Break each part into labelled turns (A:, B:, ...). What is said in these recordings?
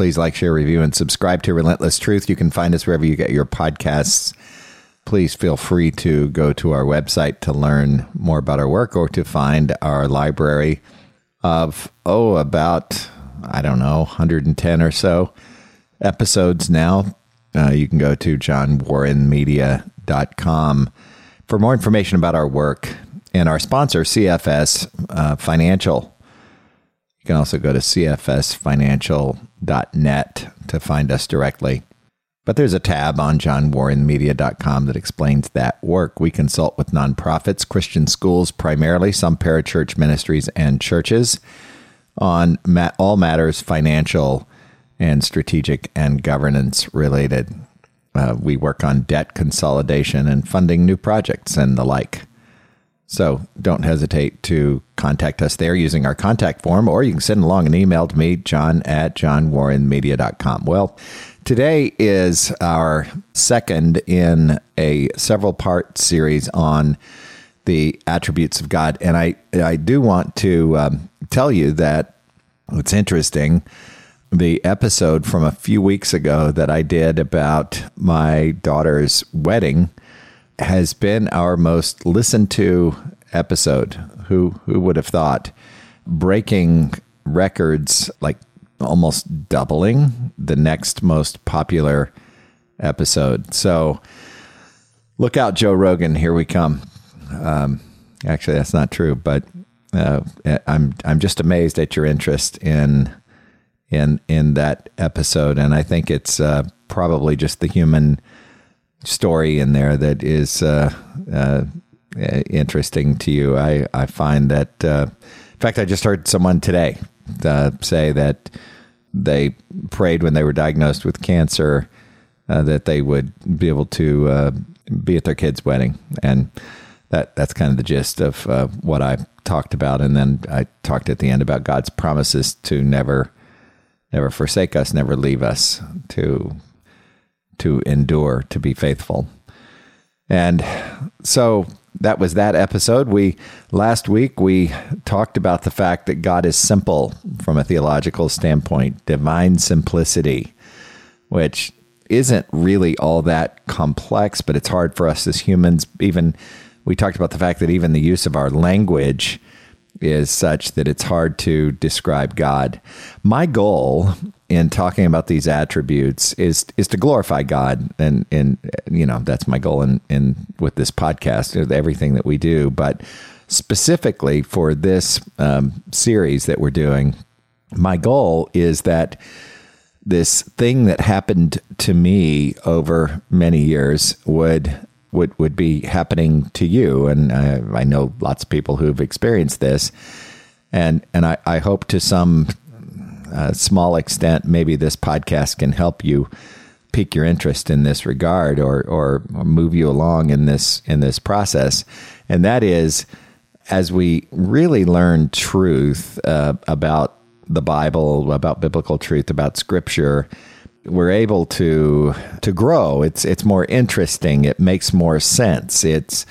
A: Please like, share, review, and subscribe to Relentless Truth. You can find us wherever you get your podcasts. Please feel free to go to our website to learn more about our work or to find our library of, oh, about, I don't know, 110 or so episodes now. Uh, you can go to johnwarrenmedia.com for more information about our work and our sponsor, CFS uh, Financial. You can also go to cfsfinancial.net to find us directly. But there's a tab on johnwarrenmedia.com that explains that work. We consult with nonprofits, Christian schools primarily, some parachurch ministries, and churches on all matters financial and strategic and governance related. Uh, we work on debt consolidation and funding new projects and the like. So don't hesitate to contact us there using our contact form, or you can send along an email to me, john at johnwarrenmedia.com. Well, today is our second in a several part series on the attributes of God. And I, I do want to um, tell you that it's interesting. The episode from a few weeks ago that I did about my daughter's wedding has been our most listened to episode. Who who would have thought? Breaking records like almost doubling the next most popular episode. So look out, Joe Rogan. Here we come. Um, actually, that's not true, but uh, I'm I'm just amazed at your interest in in in that episode, and I think it's uh, probably just the human story in there that is uh, uh, interesting to you. I, I find that, uh, in fact, I just heard someone today uh, say that they prayed when they were diagnosed with cancer uh, that they would be able to uh, be at their kid's wedding. And that that's kind of the gist of what I talked about. And then I talked at the end about God's promises to never, never forsake us, never leave us, to to endure, to be faithful. And so that was that episode. We last week we talked about the fact that God is simple from a theological standpoint, divine simplicity, which isn't really all that complex, but it's hard for us as humans. Even we talked about the fact that even the use of our language is such that it's hard to describe God. My goal in talking about these attributes is is to glorify God, and and you know that's my goal in in with this podcast, and everything that we do, but specifically for this um, series that we're doing, my goal is that this thing that happened to me over many years would would would be happening to you, and I, I know lots of people who've experienced this, and and I, I hope to some a small extent, maybe this podcast can help you pique your interest in this regard or, or move you along in this in this process. And that is as we really learn truth uh, about the Bible, about biblical truth, about Scripture, we're able to to grow. It's it's more interesting. It makes more sense. It's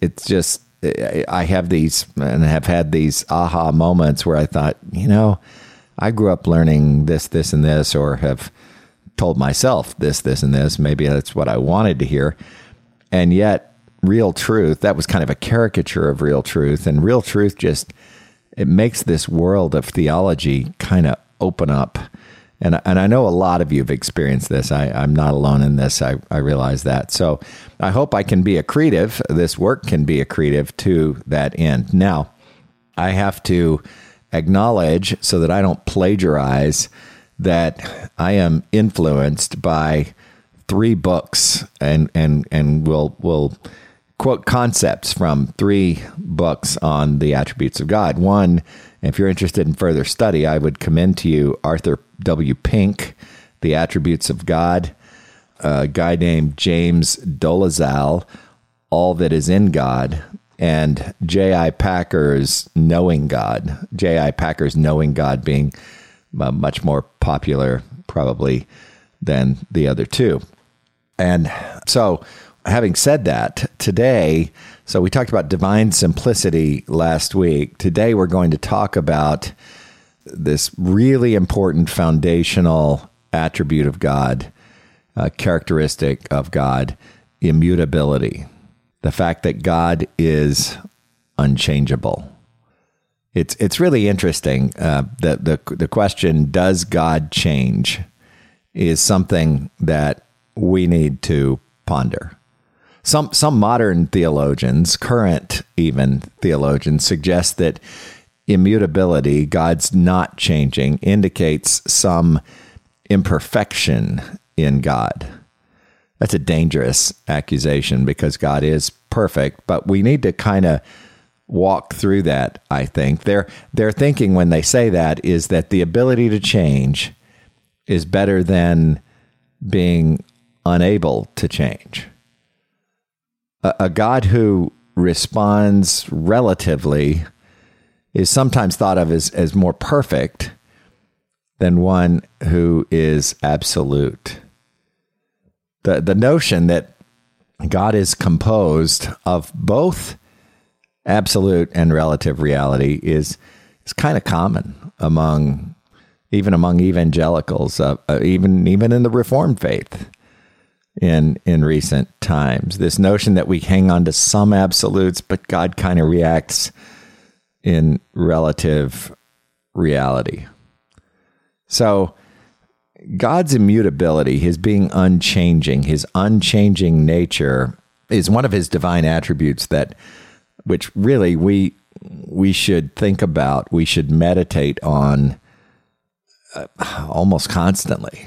A: it's just I have these and have had these aha moments where I thought, you know, I grew up learning this, this, and this, or have told myself this, this, and this. Maybe that's what I wanted to hear. And yet, real truth, that was kind of a caricature of real truth. And real truth just, it makes this world of theology kind of open up. And, and I know a lot of you have experienced this. I, I'm not alone in this. I, I realize that. So I hope I can be accretive. This work can be accretive to that end. Now, I have to acknowledge so that I don't plagiarize that I am influenced by three books and and and will will quote concepts from three books on the attributes of God. One, if you're interested in further study, I would commend to you Arthur W. Pink, The Attributes of God, a guy named James Dolezal, All That Is in God, and J.I. Packer's Knowing God. J.I. Packer's Knowing God being uh, much more popular, probably, than the other two. And so, having said that, today, so we talked about divine simplicity last week. Today, we're going to talk about this really important foundational attribute of God, uh, characteristic of God, immutability. The fact that God is unchangeable. It's it's really interesting. Uh, the the the question, does God change, is something that we need to ponder. Some some modern theologians, current even theologians, suggest that immutability, God's not changing, indicates some imperfection in God. That's a dangerous accusation because God is perfect, but we need to kind of walk through that, I think. Their their thinking when they say that is that the ability to change is better than being unable to change. A, a God who responds relatively is sometimes thought of as, as more perfect than one who is absolute. The, the notion that God is composed of both absolute and relative reality is, is kind of common among even among evangelicals, uh, uh, even even in the Reformed faith in in recent times. This notion that we hang on to some absolutes, but God kind of reacts in relative reality. So, God's immutability, his being unchanging, his unchanging nature is one of his divine attributes that which really we we should think about, we should meditate on uh, almost constantly.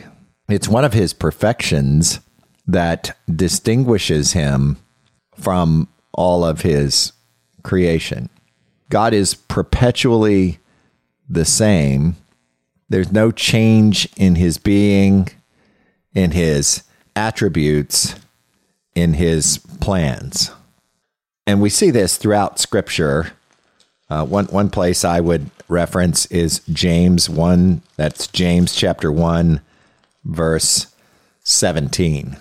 A: It's one of his perfections that distinguishes him from all of his creation. God is perpetually the same. There's no change in his being, in his attributes, in his plans. And we see this throughout Scripture. Uh, one, one place I would reference is James 1. That's James chapter 1, verse 17.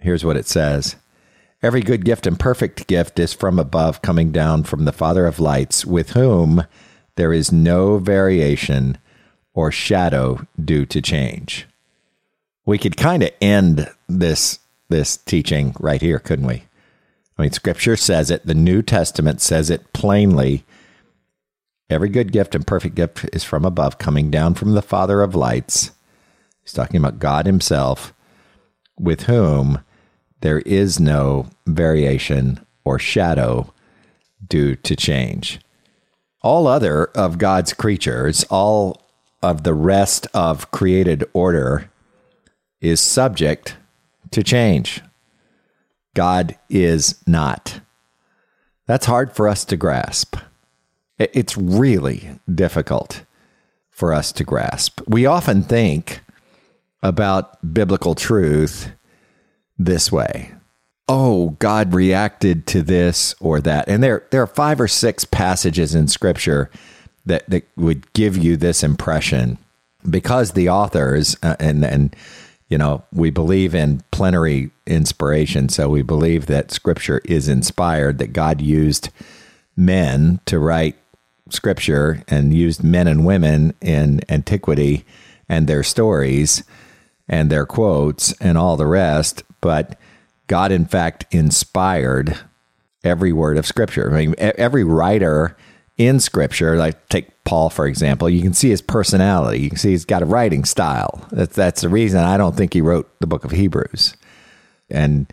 A: Here's what it says Every good gift and perfect gift is from above, coming down from the Father of lights, with whom there is no variation or shadow due to change. We could kind of end this this teaching right here, couldn't we? I mean, Scripture says it. The New Testament says it plainly. Every good gift and perfect gift is from above, coming down from the Father of lights. He's talking about God Himself, with whom there is no variation or shadow due to change. All other of God's creatures, all of the rest of created order, is subject to change. God is not. That's hard for us to grasp. It's really difficult for us to grasp. We often think about biblical truth this way. Oh, God reacted to this or that. And there, there are five or six passages in Scripture that, that would give you this impression because the authors, uh, and, and, you know, we believe in plenary inspiration. So we believe that Scripture is inspired, that God used men to write Scripture and used men and women in antiquity and their stories and their quotes and all the rest but God, in fact, inspired every word of Scripture. I mean, every writer in Scripture, like take Paul, for example, you can see his personality. You can see he's got a writing style. That's, that's the reason I don't think he wrote the book of Hebrews. And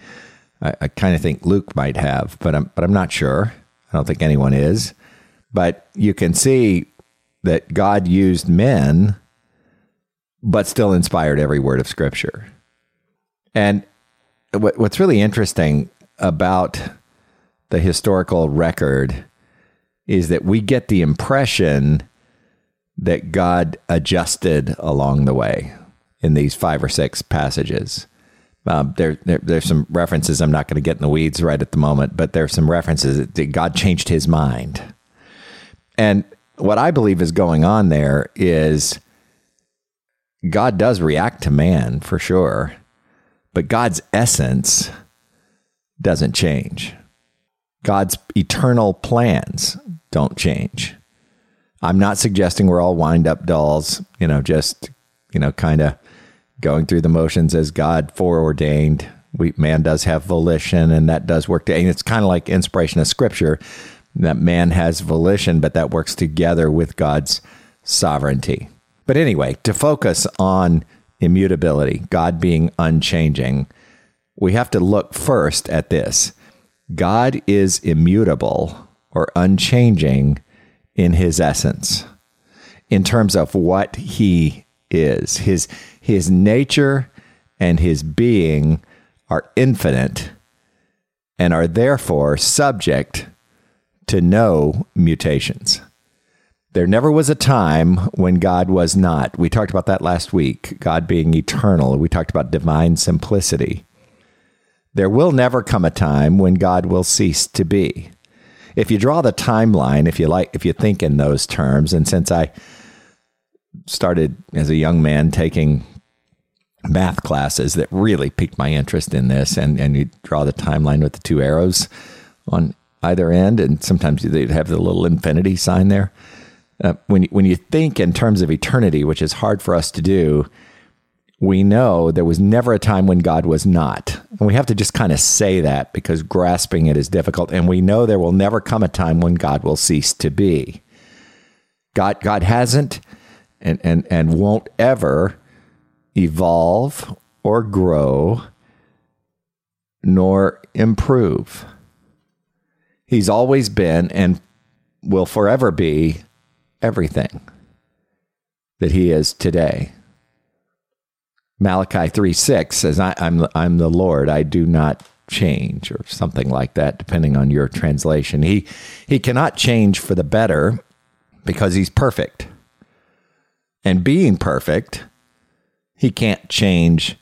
A: I, I kind of think Luke might have, but I'm, but I'm not sure. I don't think anyone is. But you can see that God used men, but still inspired every word of Scripture. And what, what's really interesting about the historical record is that we get the impression that God adjusted along the way. in these five or six passages. Um, there, there, there's some references. I'm not going to get in the weeds right at the moment, but there's some references that God changed his mind. And what I believe is going on there is God does react to man for sure, but God's essence doesn't change. God's eternal plans don't change. I'm not suggesting we're all wind up dolls, you know, just, you know, kind of going through the motions as God foreordained. We, man does have volition and that does work. To, and it's kind of like inspiration of scripture that man has volition, but that works together with God's sovereignty. But anyway, to focus on immutability, God being unchanging, we have to look first at this. God is immutable or unchanging in his essence, in terms of what he is. His, his nature and his being are infinite and are therefore subject to no mutations. There never was a time when God was not. We talked about that last week, God being eternal. We talked about divine simplicity. There will never come a time when God will cease to be. If you draw the timeline, if you like, if you think in those terms, and since I started as a young man taking math classes that really piqued my interest in this, and, and you draw the timeline with the two arrows on either end, and sometimes they'd have the little infinity sign there. Uh, when when you think in terms of eternity, which is hard for us to do, we know there was never a time when God was not, and we have to just kind of say that because grasping it is difficult. And we know there will never come a time when God will cease to be. God God hasn't, and and and won't ever evolve or grow nor improve. He's always been and will forever be everything that he is today. Malachi 3 6 says, I, am I'm, I'm the Lord, I do not change, or something like that, depending on your translation. He, he cannot change for the better because he's perfect. And being perfect, he can't change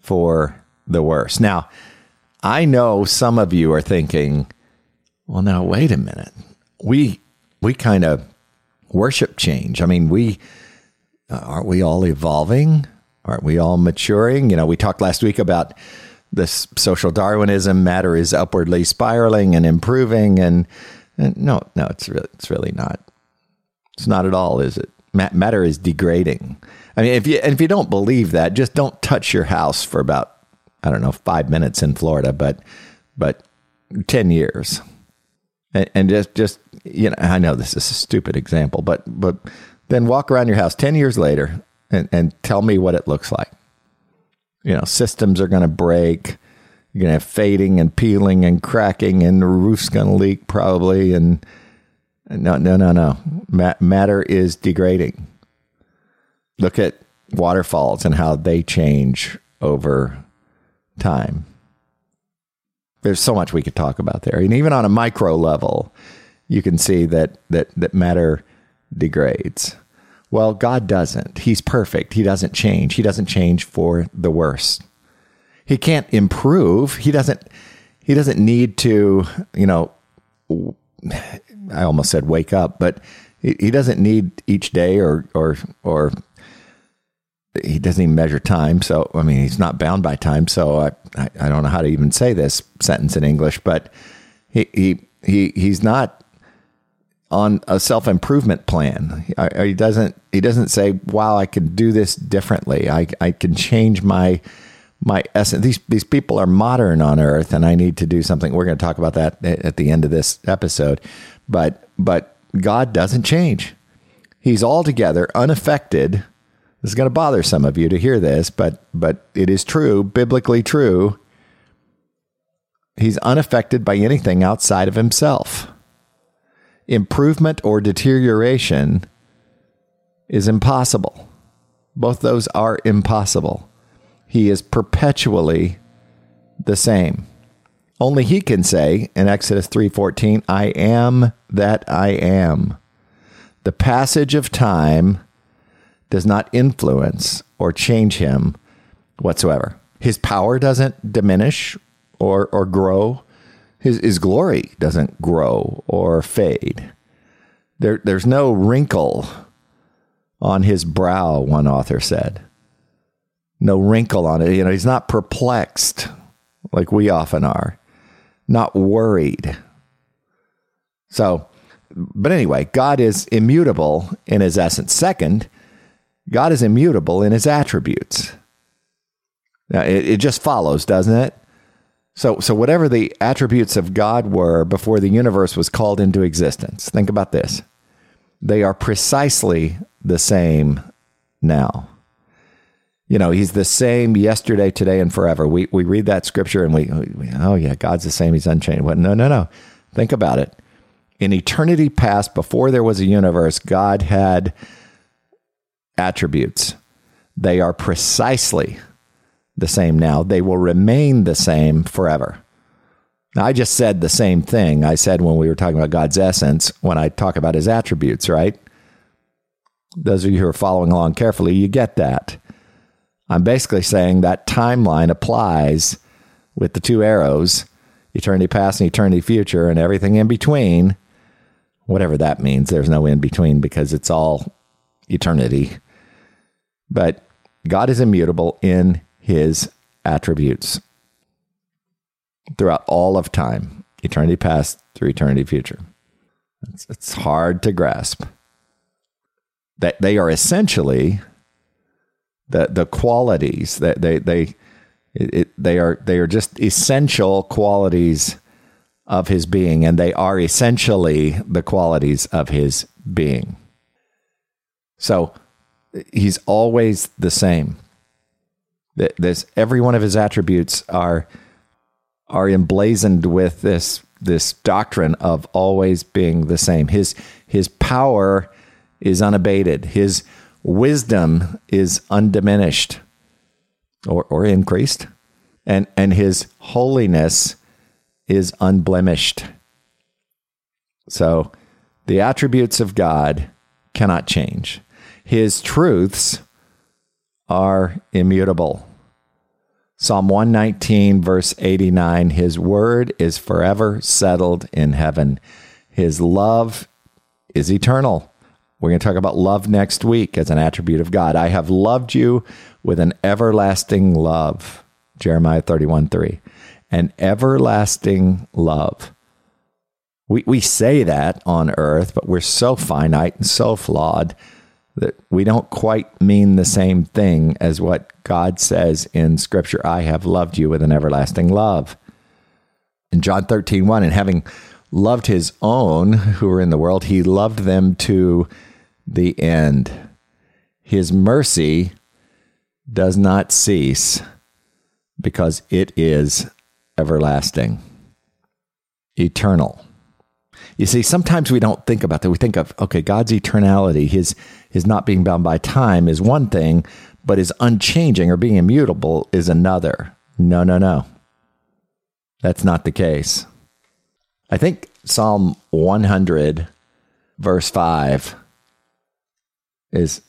A: for the worse. Now, I know some of you are thinking, well, now wait a minute. We we kind of worship change. I mean, we uh, aren't we all evolving? Aren't we all maturing? You know, we talked last week about this social Darwinism. Matter is upwardly spiraling and improving, and, and no, no, it's really, it's really not. It's not at all, is it? Matter is degrading. I mean, if you if you don't believe that, just don't touch your house for about I don't know five minutes in Florida, but but ten years and, just just you know I know this is a stupid example, but but then walk around your house ten years later and, and tell me what it looks like. You know, systems are going to break. You're going to have fading and peeling and cracking, and the roof's going to leak probably. And, and no, no, no, no. matter is degrading. Look at waterfalls and how they change over time there's so much we could talk about there. And even on a micro level, you can see that that that matter degrades. Well, God doesn't. He's perfect. He doesn't change. He doesn't change for the worse. He can't improve. He doesn't he doesn't need to, you know, I almost said wake up, but he doesn't need each day or or or he doesn't even measure time. So, I mean, he's not bound by time. So, I, I, I don't know how to even say this sentence in English, but he, he, he he's not on a self improvement plan. He doesn't he doesn't say, "Wow, I can do this differently. I I can change my my essence." These these people are modern on Earth, and I need to do something. We're going to talk about that at the end of this episode, but but God doesn't change. He's altogether unaffected this is going to bother some of you to hear this, but but it is true, biblically true. He's unaffected by anything outside of himself. Improvement or deterioration is impossible. Both those are impossible. He is perpetually the same. Only he can say in Exodus 3:14, "I am that I am." The passage of time does not influence or change him whatsoever. His power doesn't diminish or, or grow. His, his glory doesn't grow or fade. There, there's no wrinkle on his brow, one author said. No wrinkle on it. You know, he's not perplexed like we often are, not worried. So, but anyway, God is immutable in his essence. Second, God is immutable in his attributes. Now, it, it just follows, doesn't it? So, so whatever the attributes of God were before the universe was called into existence, think about this. They are precisely the same now. You know, he's the same yesterday, today, and forever. We, we read that scripture and we, we oh, yeah, God's the same. He's unchanged. What? No, no, no. Think about it. In eternity past, before there was a universe, God had attributes. They are precisely the same now. They will remain the same forever. Now, I just said the same thing I said when we were talking about God's essence when I talk about his attributes, right? Those of you who are following along carefully, you get that. I'm basically saying that timeline applies with the two arrows eternity past and eternity future and everything in between, whatever that means. There's no in between because it's all eternity. But God is immutable in his attributes throughout all of time, eternity past through eternity future. It's, it's hard to grasp. That they are essentially the the qualities that they they it, they are they are just essential qualities of his being, and they are essentially the qualities of his being. So he's always the same. This every one of his attributes are are emblazoned with this this doctrine of always being the same. His his power is unabated. His wisdom is undiminished or, or increased. And and his holiness is unblemished. So the attributes of God cannot change. His truths are immutable. Psalm 119, verse 89 His word is forever settled in heaven. His love is eternal. We're going to talk about love next week as an attribute of God. I have loved you with an everlasting love. Jeremiah 31, 3. An everlasting love. We, we say that on earth, but we're so finite and so flawed that we don't quite mean the same thing as what God says in Scripture I have loved you with an everlasting love. In John 13, 1, and having loved his own who were in the world, he loved them to the end. His mercy does not cease because it is everlasting, eternal. You see, sometimes we don't think about that. We think of, okay, God's eternality, his, his not being bound by time is one thing, but his unchanging or being immutable is another. No, no, no. That's not the case. I think Psalm 100, verse 5, is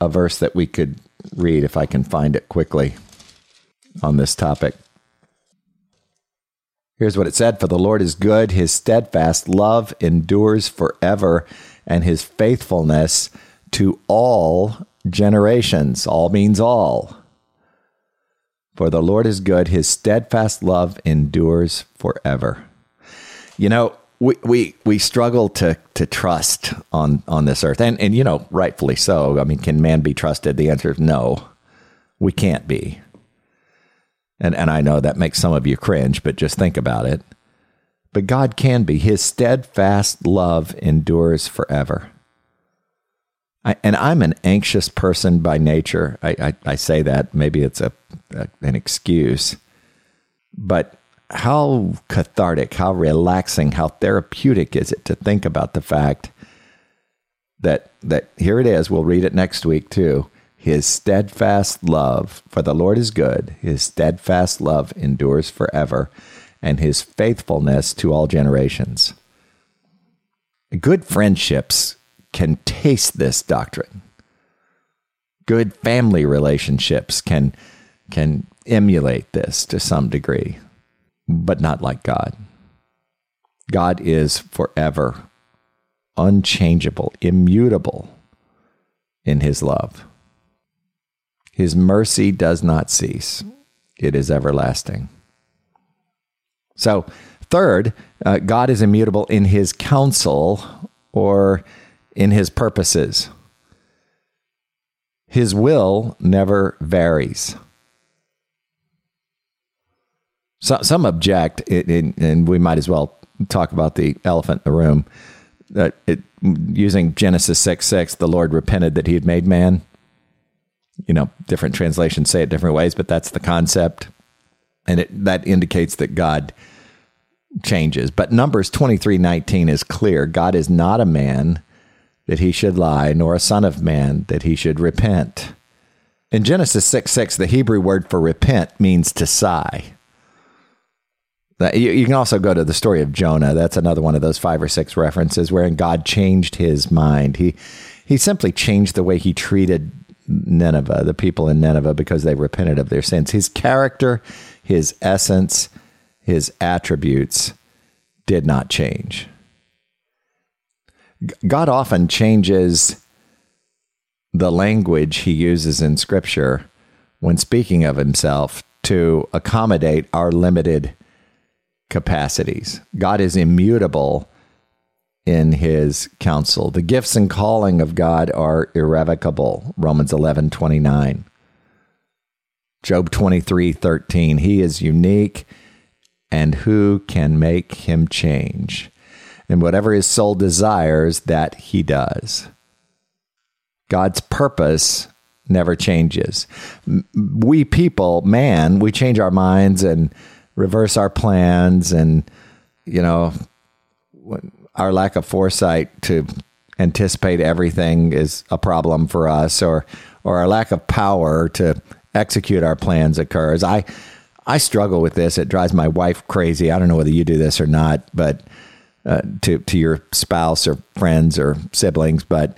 A: a verse that we could read if I can find it quickly on this topic. Here's what it said For the Lord is good, his steadfast love endures forever, and his faithfulness to all generations. All means all. For the Lord is good, his steadfast love endures forever. You know, we, we, we struggle to, to trust on, on this earth, and, and, you know, rightfully so. I mean, can man be trusted? The answer is no, we can't be. And, and I know that makes some of you cringe, but just think about it. But God can be. His steadfast love endures forever. I, and I'm an anxious person by nature. I, I, I say that. Maybe it's a, a, an excuse. But how cathartic, how relaxing, how therapeutic is it to think about the fact that that here it is. We'll read it next week too. His steadfast love, for the Lord is good, his steadfast love endures forever, and his faithfulness to all generations. Good friendships can taste this doctrine. Good family relationships can can emulate this to some degree, but not like God. God is forever unchangeable, immutable in his love. His mercy does not cease, it is everlasting. So, third, uh, God is immutable in his counsel or in his purposes. His will never varies. So, some object, and we might as well talk about the elephant in the room. That it, using Genesis 6 6, the Lord repented that he had made man. You know, different translations say it different ways, but that's the concept. And it, that indicates that God changes. But Numbers 23 19 is clear God is not a man that he should lie, nor a son of man that he should repent. In Genesis 6 6, the Hebrew word for repent means to sigh. You, can also go to the story of Jonah. That's another one of those five or six references wherein God changed his mind. He he simply changed the way he treated Nineveh, the people in Nineveh, because they repented of their sins. His character, his essence, his attributes did not change. God often changes the language he uses in Scripture when speaking of himself to accommodate our limited capacities. God is immutable in his counsel. The gifts and calling of God are irrevocable. Romans 11 29. Job 23 13. He is unique, and who can make him change? And whatever his soul desires, that he does. God's purpose never changes. We people, man, we change our minds and reverse our plans and you know our lack of foresight to anticipate everything is a problem for us or or our lack of power to execute our plans occurs. I i struggle with this. It drives my wife crazy. I don't know whether you do this or not but uh, to to your spouse or friends or siblings but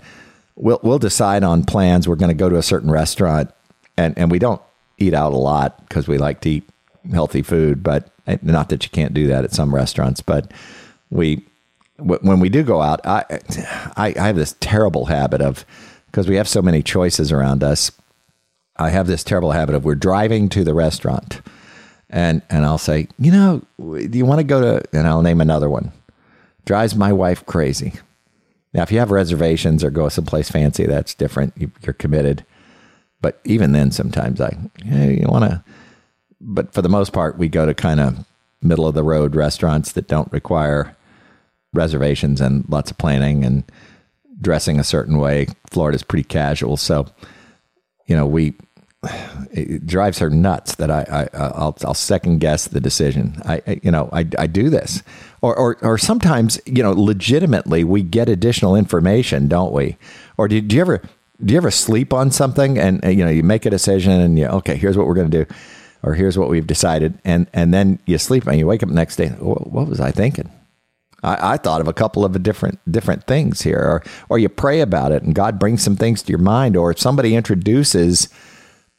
A: we'll we'll decide on plans. We're going to go to a certain restaurant and and we don't eat out a lot because we like to eat healthy food, but not that you can't do that at some restaurants. But we, when we do go out, I, I, I have this terrible habit of because we have so many choices around us. I have this terrible habit of we're driving to the restaurant, and and I'll say, you know, do you want to go to? And I'll name another one. Drives my wife crazy. Now, if you have reservations or go someplace fancy, that's different. You, are committed. But even then, sometimes I, hey, you want to but for the most part, we go to kind of middle of the road restaurants that don't require reservations and lots of planning and dressing a certain way. Florida's pretty casual, so you know we it drives her nuts that I, I will I'll second guess the decision. I, I, you know I, I do this, or, or or sometimes you know legitimately we get additional information, don't we? Or do, do you ever do you ever sleep on something and you know you make a decision and you okay here's what we're going to do or here's what we've decided, and and then you sleep and you wake up the next day. What was I thinking? I, I thought of a couple of different different things here, or or you pray about it, and God brings some things to your mind, or if somebody introduces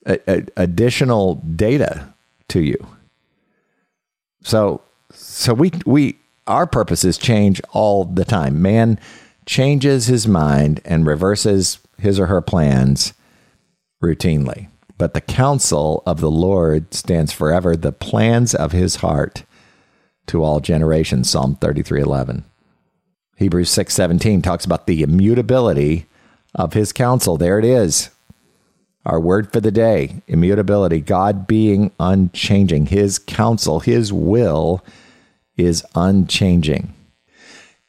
A: a, a, additional data to you. So so we we our purposes change all the time. Man changes his mind and reverses his or her plans routinely. But the counsel of the Lord stands forever, the plans of his heart to all generations. Psalm 33:11. Hebrews 6:17 talks about the immutability of his counsel. There it is. Our word for the day immutability, God being unchanging. His counsel, his will is unchanging.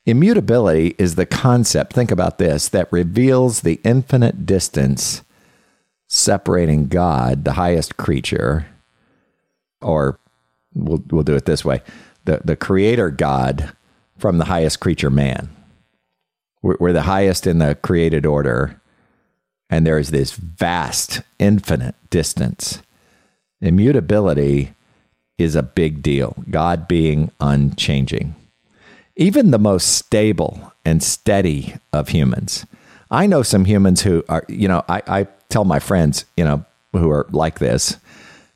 A: Immutability is the concept, think about this, that reveals the infinite distance separating God, the highest creature, or we'll, we'll do it this way the, the creator God from the highest creature man. We're, we're the highest in the created order, and there is this vast, infinite distance. Immutability is a big deal, God being unchanging. Even the most stable and steady of humans. I know some humans who are, you know, I, I tell my friends, you know, who are like this,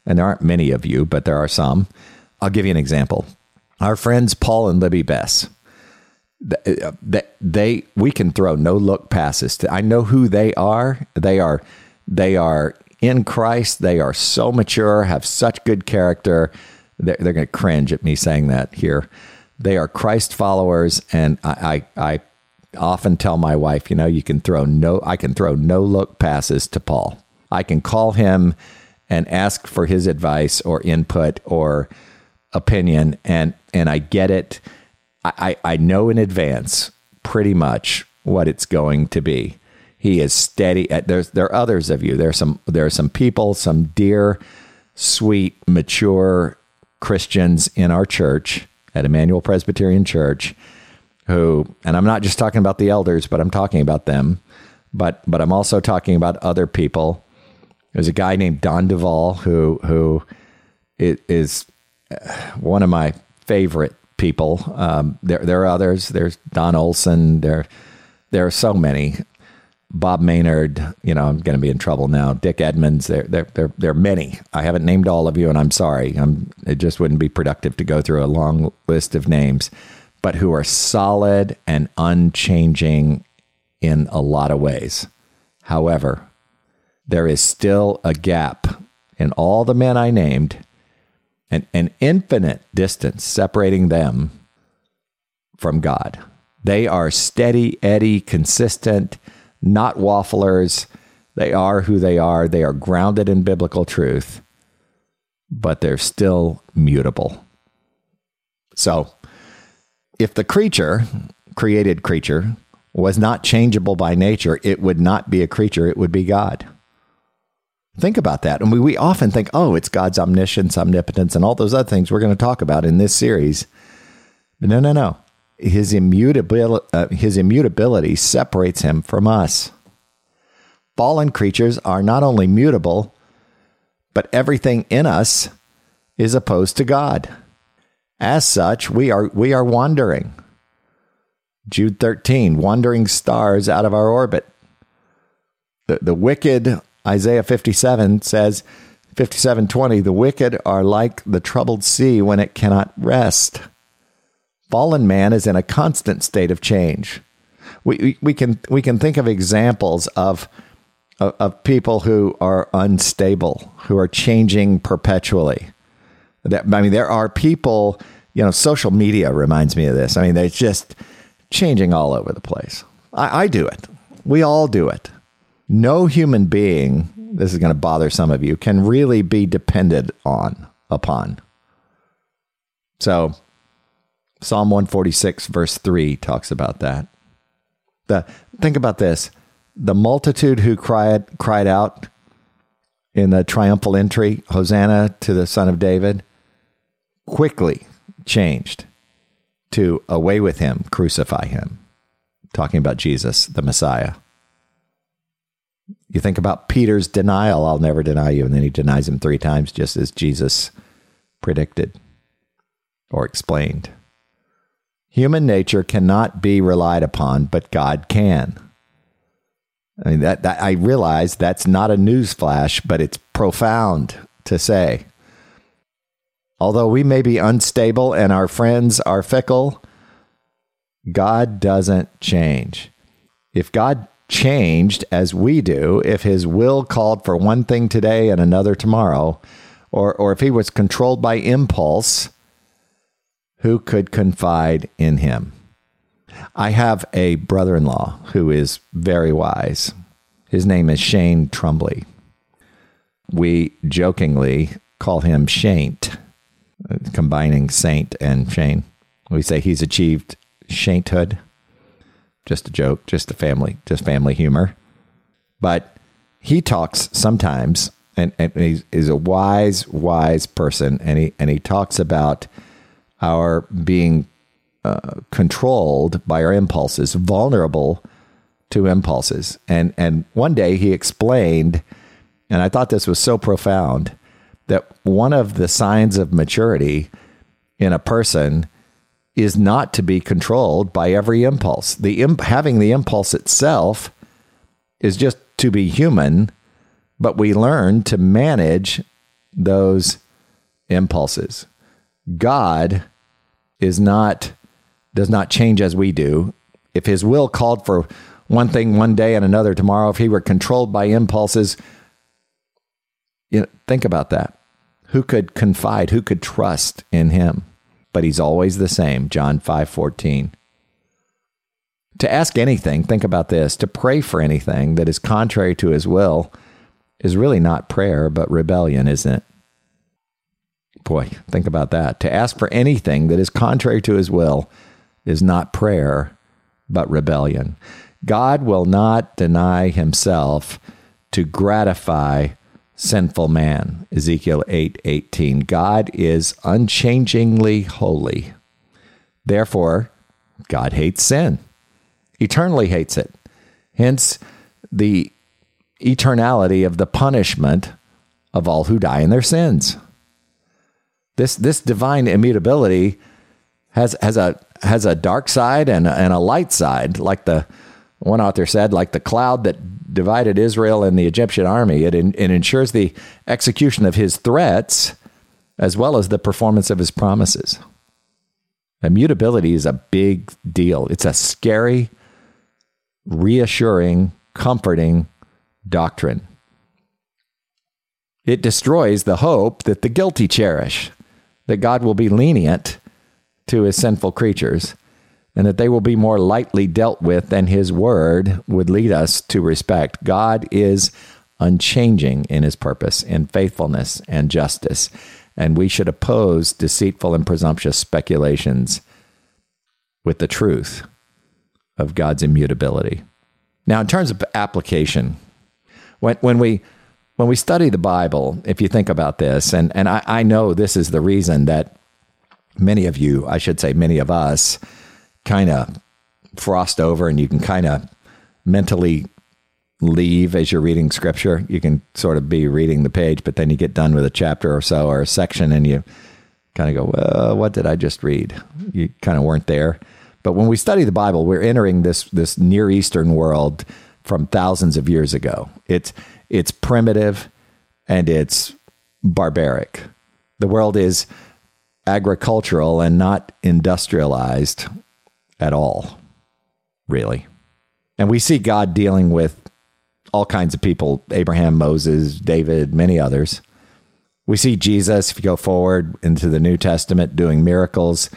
A: and there aren't many of you, but there are some. I'll give you an example. Our friends Paul and Libby Bess, they, uh, they we can throw no look passes. To, I know who they are. They are they are in Christ. They are so mature, have such good character. They're, they're going to cringe at me saying that here. They are Christ followers, and I, I, I often tell my wife, you know, you can throw no, I can throw no look passes to Paul. I can call him and ask for his advice or input or opinion, and and I get it. I, I know in advance pretty much what it's going to be. He is steady. Uh, there's there are others of you. There are some there are some people, some dear, sweet, mature Christians in our church at Emmanuel Presbyterian Church who and I'm not just talking about the elders, but I'm talking about them. But but I'm also talking about other people. There's a guy named Don Duvall who who is uh, one of my favorite people. Um, there there are others. There's Don Olson. There there are so many. Bob Maynard, you know, I'm going to be in trouble now. Dick Edmonds, there, there, there, there are many. I haven't named all of you, and I'm sorry. I'm, it just wouldn't be productive to go through a long list of names, but who are solid and unchanging in a lot of ways. However, there is still a gap in all the men I named, an, an infinite distance separating them from God. They are steady, eddy, consistent not wafflers. They are who they are. They are grounded in biblical truth, but they're still mutable. So, if the creature, created creature, was not changeable by nature, it would not be a creature, it would be God. Think about that. And we, we often think, oh, it's God's omniscience, omnipotence, and all those other things we're going to talk about in this series. But no, no, no his uh, his immutability separates him from us. Fallen creatures are not only mutable, but everything in us is opposed to God. As such, we are we are wandering. Jude 13, wandering stars out of our orbit. The, the wicked, Isaiah 57 says, 57:20, the wicked are like the troubled sea when it cannot rest. Fallen man is in a constant state of change. We, we, can, we can think of examples of, of, of people who are unstable, who are changing perpetually. That, I mean, there are people, you know, social media reminds me of this. I mean, they're just changing all over the place. I, I do it. We all do it. No human being, this is going to bother some of you, can really be depended on upon. So Psalm 146, verse 3 talks about that. The, think about this the multitude who cried, cried out in the triumphal entry, Hosanna to the Son of David, quickly changed to away with him, crucify him. Talking about Jesus, the Messiah. You think about Peter's denial, I'll never deny you. And then he denies him three times, just as Jesus predicted or explained. Human nature cannot be relied upon, but God can. I mean that, that I realize that's not a news flash, but it's profound to say. Although we may be unstable and our friends are fickle, God doesn't change. If God changed as we do, if his will called for one thing today and another tomorrow, or, or if he was controlled by impulse, who could confide in him. I have a brother in law who is very wise. His name is Shane Trumbly. We jokingly call him Shaint, combining saint and Shane. We say he's achieved shainthood. Just a joke, just a family, just family humor. But he talks sometimes, and, and is a wise, wise person, and he and he talks about our being uh, controlled by our impulses, vulnerable to impulses. And and one day he explained, and I thought this was so profound, that one of the signs of maturity in a person is not to be controlled by every impulse. The imp- having the impulse itself is just to be human, but we learn to manage those impulses. God is not does not change as we do. If his will called for one thing one day and another tomorrow, if he were controlled by impulses, you know, think about that. Who could confide, who could trust in him? But he's always the same, John 5:14. To ask anything, think about this, to pray for anything that is contrary to his will is really not prayer, but rebellion, isn't it? Boy, think about that. To ask for anything that is contrary to his will is not prayer, but rebellion. God will not deny himself to gratify sinful man. Ezekiel 8 18. God is unchangingly holy. Therefore, God hates sin, eternally hates it. Hence, the eternality of the punishment of all who die in their sins. This, this divine immutability has, has, a, has a dark side and a, and a light side, like the one author said, like the cloud that divided Israel and the Egyptian army. It, it ensures the execution of his threats as well as the performance of his promises. Immutability is a big deal. It's a scary, reassuring, comforting doctrine. It destroys the hope that the guilty cherish, that God will be lenient to his sinful creatures and that they will be more lightly dealt with than his word would lead us to respect. God is unchanging in his purpose, in faithfulness and justice, and we should oppose deceitful and presumptuous speculations with the truth of God's immutability. Now, in terms of application, when, when we when we study the Bible, if you think about this, and, and I, I know this is the reason that many of you, I should say many of us, kind of frost over and you can kind of mentally leave as you're reading scripture. You can sort of be reading the page, but then you get done with a chapter or so or a section and you kind of go, well, what did I just read? You kind of weren't there. But when we study the Bible, we're entering this this Near Eastern world from thousands of years ago. It's it's primitive and it's barbaric. The world is agricultural and not industrialized at all, really. And we see God dealing with all kinds of people Abraham, Moses, David, many others. We see Jesus, if you go forward into the New Testament, doing miracles,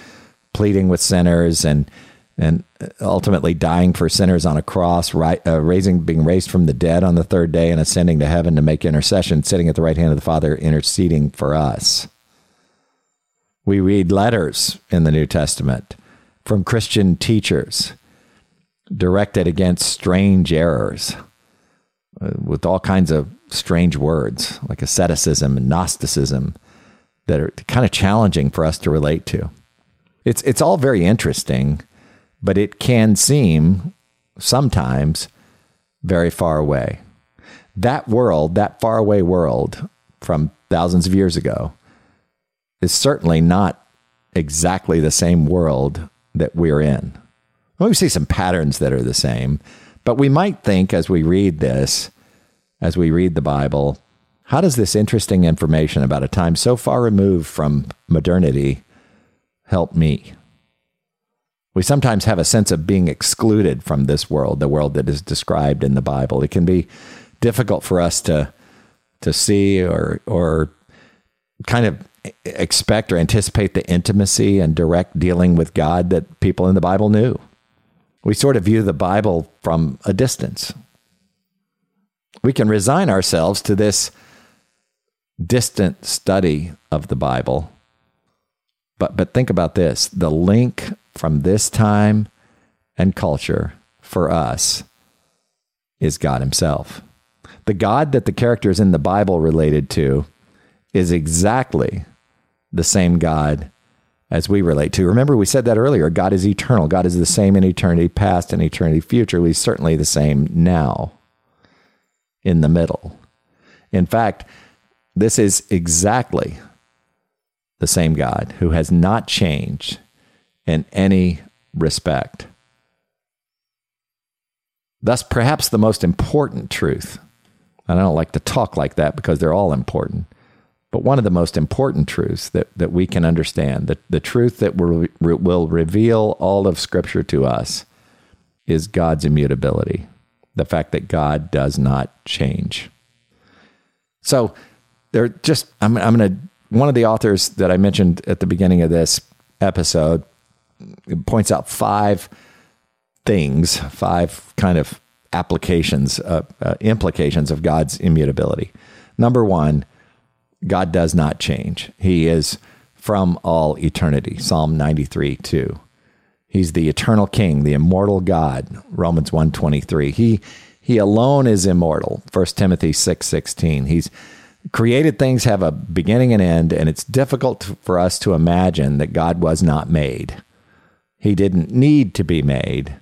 A: pleading with sinners, and and ultimately dying for sinners on a cross, right, uh, raising, being raised from the dead on the third day, and ascending to heaven to make intercession, sitting at the right hand of the Father, interceding for us. We read letters in the New Testament from Christian teachers directed against strange errors uh, with all kinds of strange words like asceticism and Gnosticism that are kind of challenging for us to relate to. It's, it's all very interesting but it can seem sometimes very far away. That world, that faraway world from thousands of years ago, is certainly not exactly the same world that we're in. Well, we see some patterns that are the same, but we might think as we read this, as we read the Bible, how does this interesting information about a time so far removed from modernity help me? We sometimes have a sense of being excluded from this world, the world that is described in the Bible. It can be difficult for us to to see or or kind of expect or anticipate the intimacy and direct dealing with God that people in the Bible knew. We sort of view the Bible from a distance. We can resign ourselves to this distant study of the Bible. But but think about this, the link from this time and culture for us is God Himself. The God that the characters in the Bible related to is exactly the same God as we relate to. Remember, we said that earlier God is eternal. God is the same in eternity past and eternity future. He's certainly the same now in the middle. In fact, this is exactly the same God who has not changed in any respect. Thus, perhaps the most important truth And I don't like to talk like that because they're all important. But one of the most important truths that, that we can understand, the, the truth that will, will reveal all of Scripture to us, is God's immutability, the fact that God does not change. So, they're just, I'm, I'm going to, one of the authors that I mentioned at the beginning of this episode points out five things, five kind of applications, uh, uh, implications of God's immutability. Number one, God does not change. He is from all eternity. Psalm 93 2. He's the eternal king, the immortal God. Romans 123. He he alone is immortal. 1 Timothy 6 16. He's created things have a beginning and end, and it's difficult for us to imagine that God was not made. He didn't need to be made,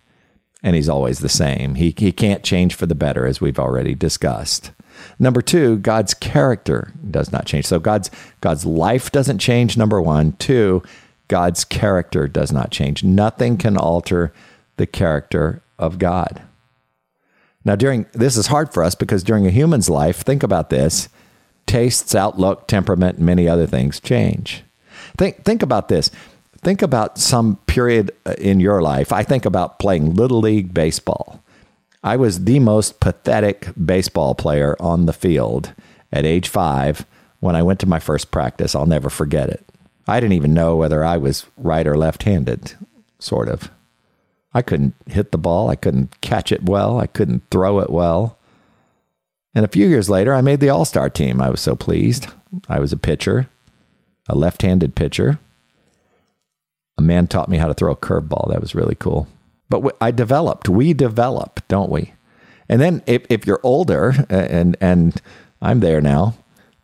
A: and he's always the same. He, he can't change for the better, as we've already discussed. Number two, God's character does not change. So God's God's life doesn't change. Number one. Two, God's character does not change. Nothing can alter the character of God. Now, during this is hard for us because during a human's life, think about this: tastes, outlook, temperament, many other things change. Think think about this think about some period uh, in your life. I think about playing Little League Baseball. I was the most pathetic baseball player on the field at age five when I went to my first practice. I'll never forget it. I didn't even know whether I was right or left handed, sort of. I couldn't hit the ball. I couldn't catch it well. I couldn't throw it well. And a few years later, I made the All Star team. I was so pleased. I was a pitcher, a left handed pitcher a man taught me how to throw a curveball. That was really cool. But I developed. We develop, don't we? And then if, if you're older, and and I'm there now,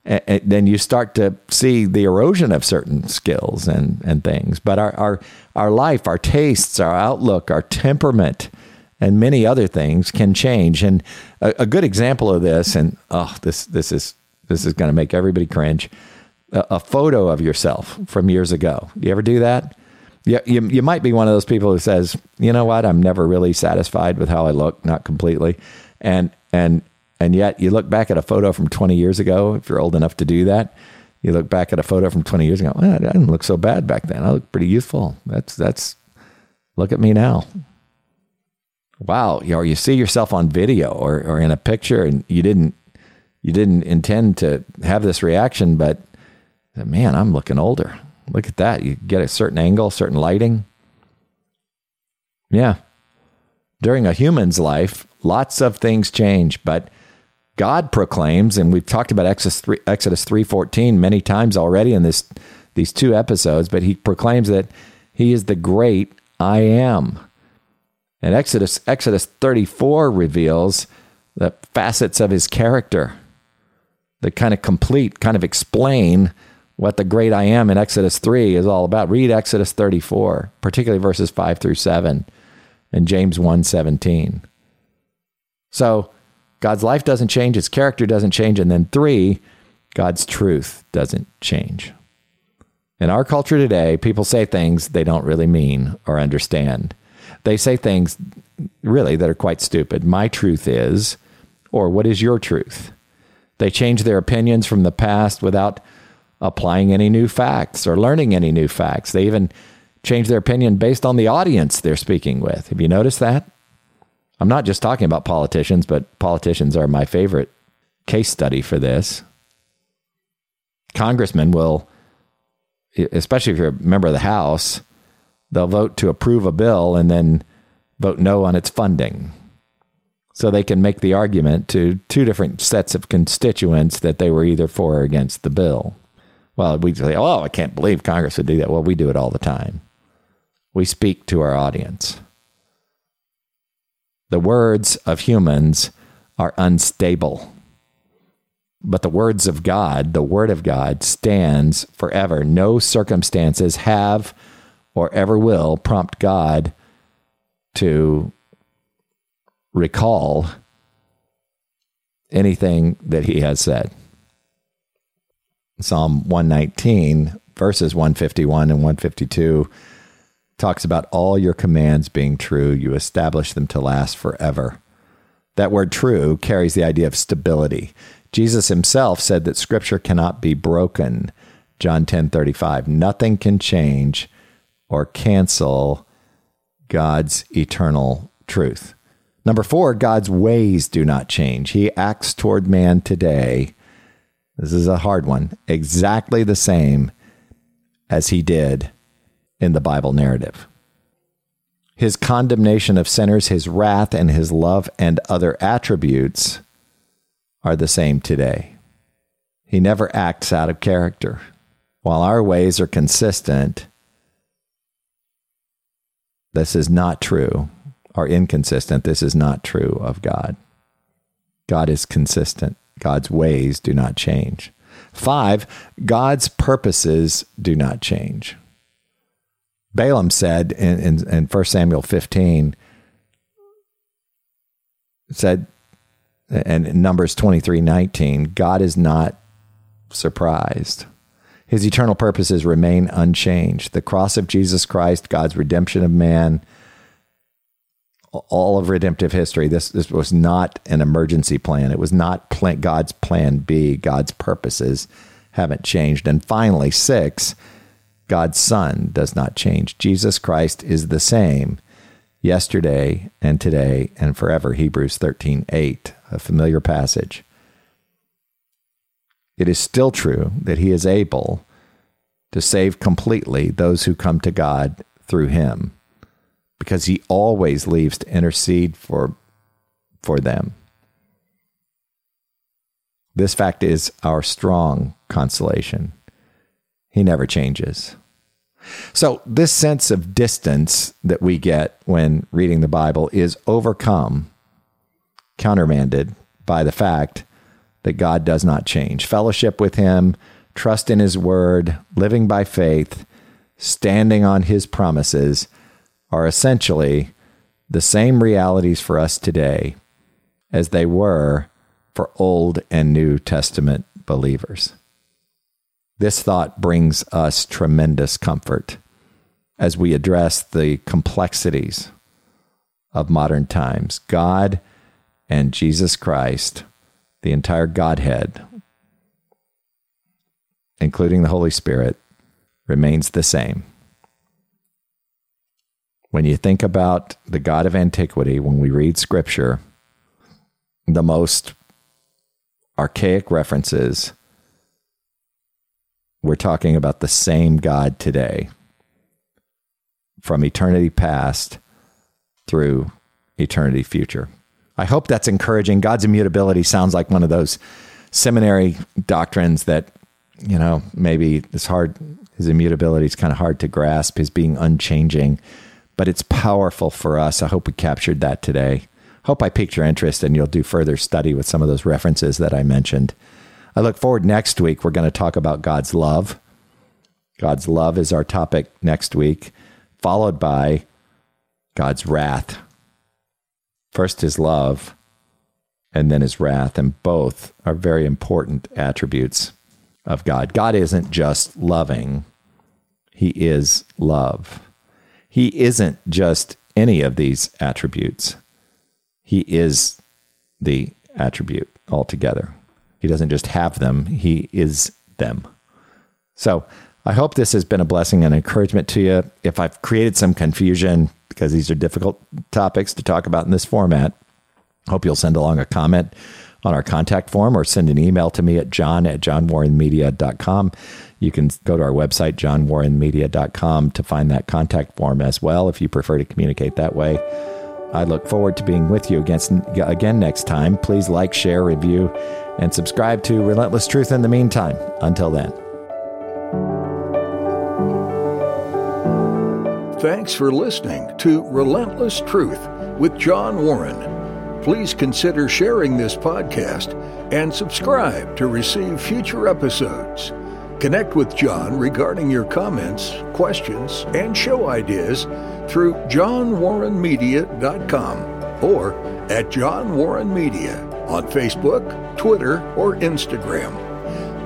A: and then you start to see the erosion of certain skills and, and things. But our, our our life, our tastes, our outlook, our temperament, and many other things can change. And a, a good example of this, and oh, this this is this is going to make everybody cringe. A, a, photo of yourself from years ago. You ever do that? Yeah, you, you might be one of those people who says, you know what, I'm never really satisfied with how I look, not completely, and and and yet you look back at a photo from 20 years ago, if you're old enough to do that, you look back at a photo from 20 years ago, well, I didn't look so bad back then. I look pretty youthful. That's that's look at me now. Wow, you know, you see yourself on video or or in a picture, and you didn't you didn't intend to have this reaction, but man, I'm looking older. Look at that. You get a certain angle, certain lighting. Yeah. During a human's life, lots of things change, but God proclaims, and we've talked about Exodus 3, Exodus 3.14 many times already in this these two episodes, but he proclaims that he is the great I am. And Exodus Exodus 34 reveals the facets of his character that kind of complete, kind of explain what the great I am in Exodus 3 is all about. Read Exodus 34, particularly verses 5 through 7 and James 1:17. So, God's life doesn't change, his character doesn't change, and then 3, God's truth doesn't change. In our culture today, people say things they don't really mean or understand. They say things really that are quite stupid. My truth is, or what is your truth? They change their opinions from the past without applying any new facts or learning any new facts. They even change their opinion based on the audience they're speaking with. Have you noticed that? I'm not just talking about politicians, but politicians are my favorite case study for this. Congressmen will, especially if you're a member of the House, they'll vote to approve a bill and then vote no on its funding. So they can make the argument to two different sets of constituents that they were either for or against the bill. Well, we say, oh, I can't believe Congress would do that. Well, we do it all the time. We speak to our audience. The words of humans are unstable. But the words of God, the Word of God, stands forever. No circumstances have or ever will prompt God to recall anything that He has said. Psalm 119, verses 151 and 152, talks about all your commands being true. You establish them to last forever. That word true carries the idea of stability. Jesus himself said that scripture cannot be broken. John 10:35. Nothing can change or cancel God's eternal truth. Number 4, God's ways do not change. He acts toward man today. This is a hard one. Exactly the same as he did in the Bible narrative. His condemnation of sinners, his wrath, and his love and other attributes are the same today. He never acts out of character. While our ways are consistent, this is not true, or inconsistent. This is not true of God. God is consistent. God's ways do not change. Five, God's purposes do not change. Balaam said in, in, in 1 Samuel 15, said, and in Numbers 23 19, God is not surprised. His eternal purposes remain unchanged. The cross of Jesus Christ, God's redemption of man, all of redemptive history. This this was not an emergency plan. It was not plan, God's plan B. God's purposes haven't changed. And finally, six, God's Son does not change. Jesus Christ is the same yesterday and today and forever. Hebrews 13 8, a familiar passage. It is still true that he is able to save completely those who come to God through him because he always leaves to intercede for, for them. This fact is our strong consolation. He never changes. So, this sense of distance that we get when reading the Bible is overcome, countermanded by the fact that God does not change. Fellowship with Him, trust in His Word, living by faith, standing on His promises are essentially the same realities for us today as they were for Old and New Testament believers. This thought brings us tremendous comfort as we address the complexities of modern times. God and Jesus Christ, the entire Godhead, including the Holy Spirit, remains the same. When you think about the God of antiquity, when we read scripture, the most archaic references we're talking about the same God today from eternity past through eternity future. I hope that's encouraging. God's immutability sounds like one of those seminary doctrines that, you know, maybe it's hard, his immutability is kind of hard to grasp, his being unchanging, but it's powerful for us. I hope we captured that today. Hope I piqued your interest and you'll do further study with some of those references that I mentioned. I look forward next week. We're going to talk about God's love. God's love is our topic next week, followed by God's wrath. First, his love, and then his wrath. And both are very important attributes of God. God isn't just loving, he is love. He isn't just any of these attributes, he is the attribute altogether. He doesn't just have them, He is them. So I hope this has been a blessing and encouragement to you. If I've created some confusion, because these are difficult topics to talk about in this format, hope you'll send along a comment on our contact form or send an email to me at john at johnwarrenmedia.com. You can go to our website, johnwarrenmedia.com, to find that contact form as well if you prefer to communicate that way. I look forward to being with you again, again next time. Please like, share, review, and subscribe to Relentless Truth in the meantime. Until then.
B: Thanks for listening to Relentless Truth with John Warren. Please consider sharing this podcast and subscribe to receive future episodes. Connect with John regarding your comments, questions, and show ideas through johnwarrenmedia.com or at John Warren Media on Facebook, Twitter, or Instagram.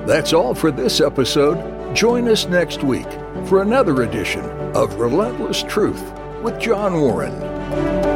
B: That's all for this episode. Join us next week for another edition of Relentless Truth with John Warren.